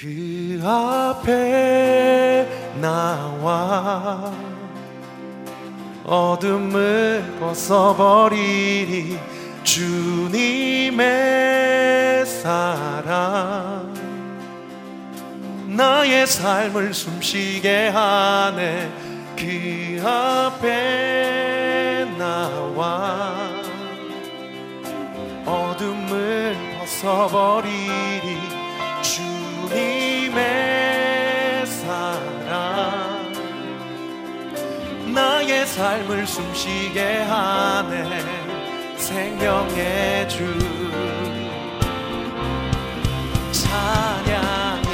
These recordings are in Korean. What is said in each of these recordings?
그 앞에 나와 어둠을 벗어버리니 주님의 사랑. 나의 삶을 숨쉬게 하네. 그 앞에 나와 어둠을 벗어버리니 삶을 숨쉬게 하네. 생명의 주. 찬양해.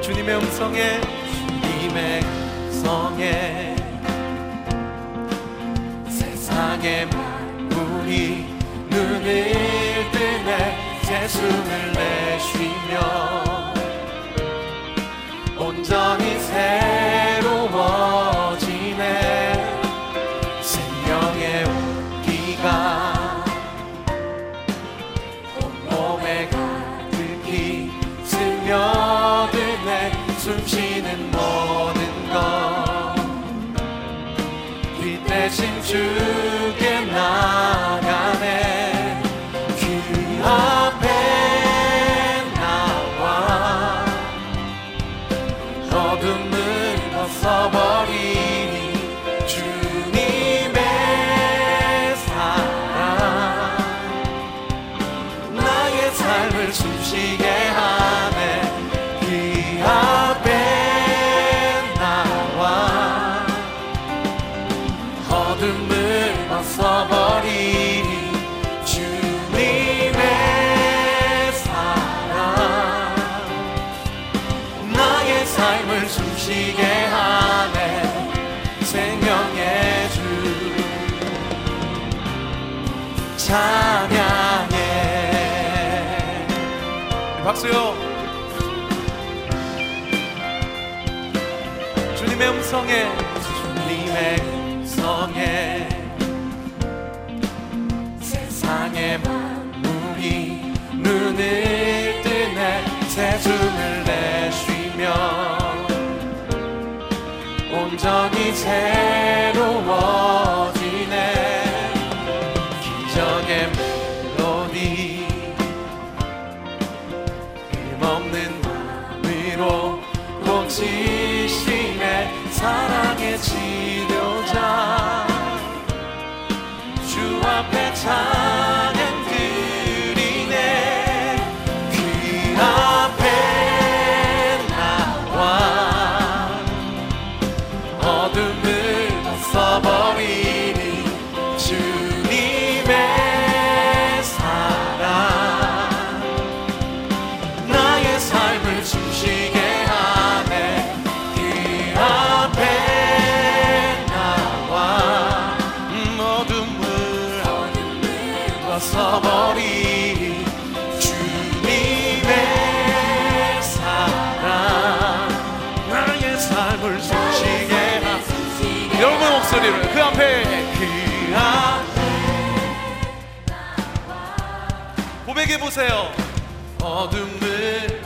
주님의 음성에 주님의 음성에. 세상의 만물이 눈을 뜨네 재숨을 내쉬며 온전히 새로워지네. 생명의 온기가 온몸에 가득히 스며드네. 숨쉬는 어둠을 벗어버 숨쉬게 하네. 생명의 주. 찬양해. 박수요. 주님의 음성에 주님의 음성에. 세상의 만물이 눈을 뜨네. 새숨 새로워지네. 기적의 멜로디. 힘없는 마음으로 멈치 삶을 숨쉬게 하네 여러분 목소리를 그 앞에. 그 앞에 고백해 보세요. 어둠을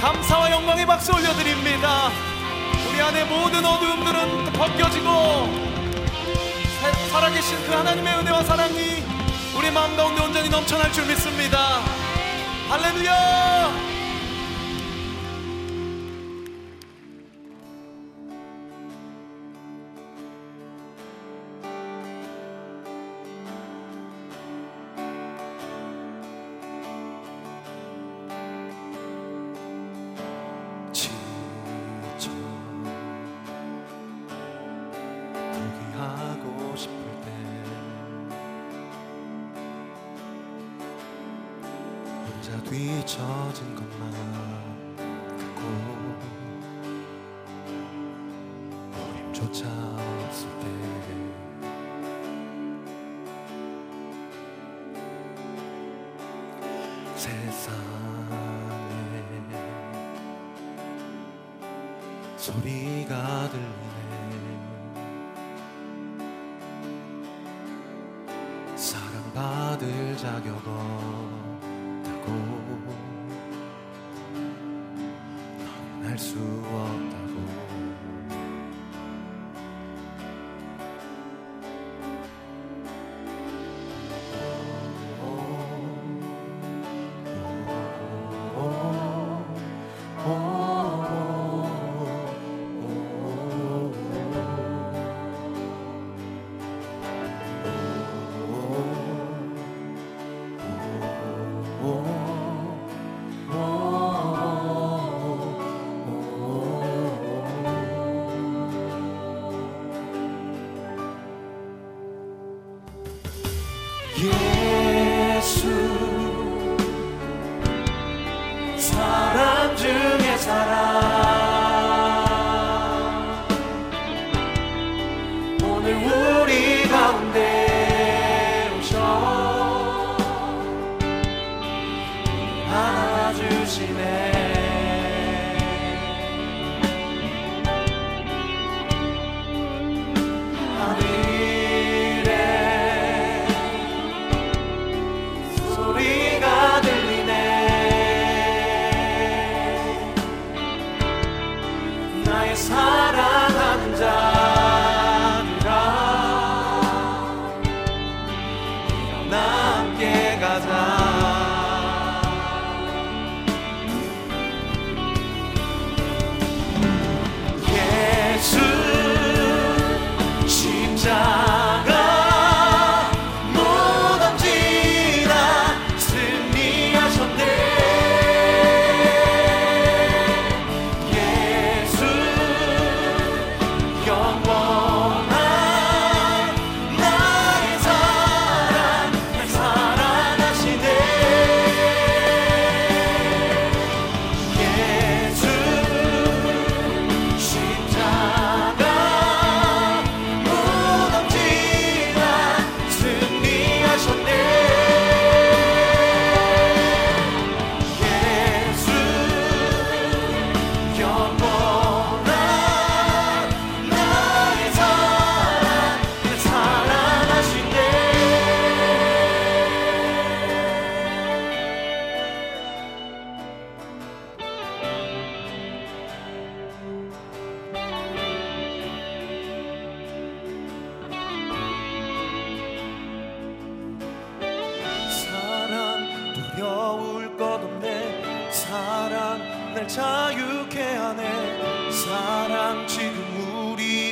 감사와 영광의 박수 올려드립니다. 우리 안에 모든 어두움들은 벗겨지고 살아계신 그 하나님의 은혜와 사랑이 우리 마음 가운데 온전히 넘쳐날 줄 믿습니다. 할렐루야! 뒤처진 것만 같고 우림조차 없을 때. 세상에 소리가 들리네. 사랑받을 자격은 수없 다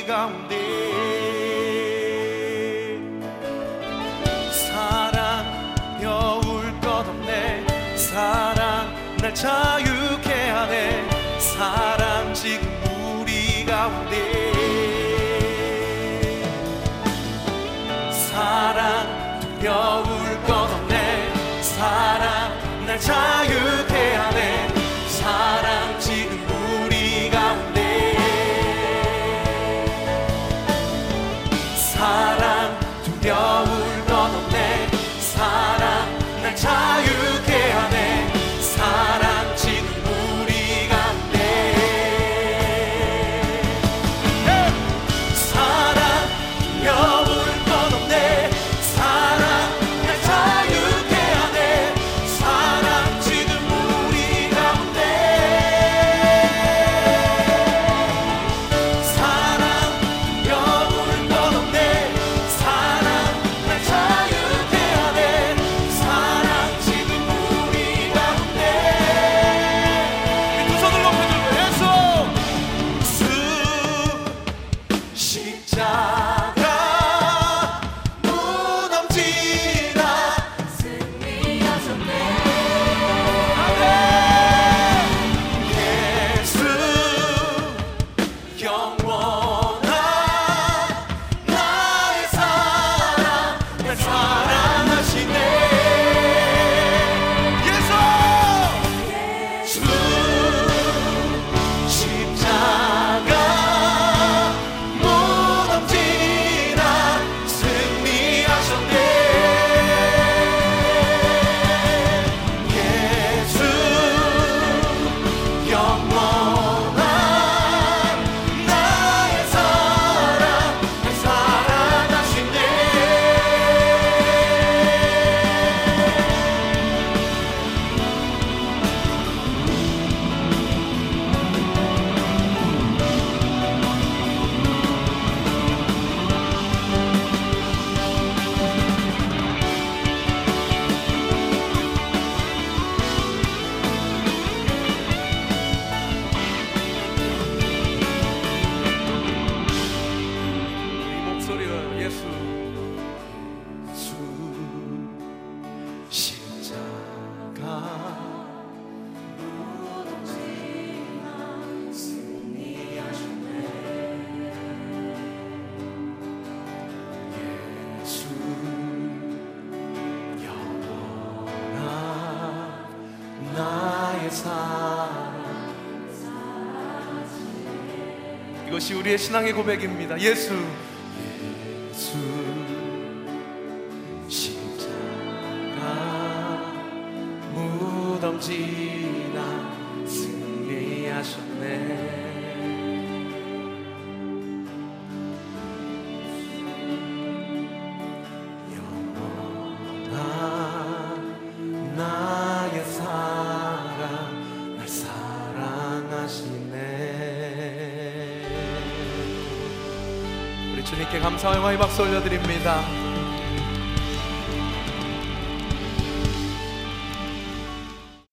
가운데 사랑 여울 것 없네. 사랑 날 자유케 하네. 사랑 지금 우리 가운데. 사랑 두려울 것 없네. 사랑 날 자유케 하네. 사랑 지금 이것이 우리의 신앙의 고백입니다. 예수, 감사와 영광의 박수 올려드립니다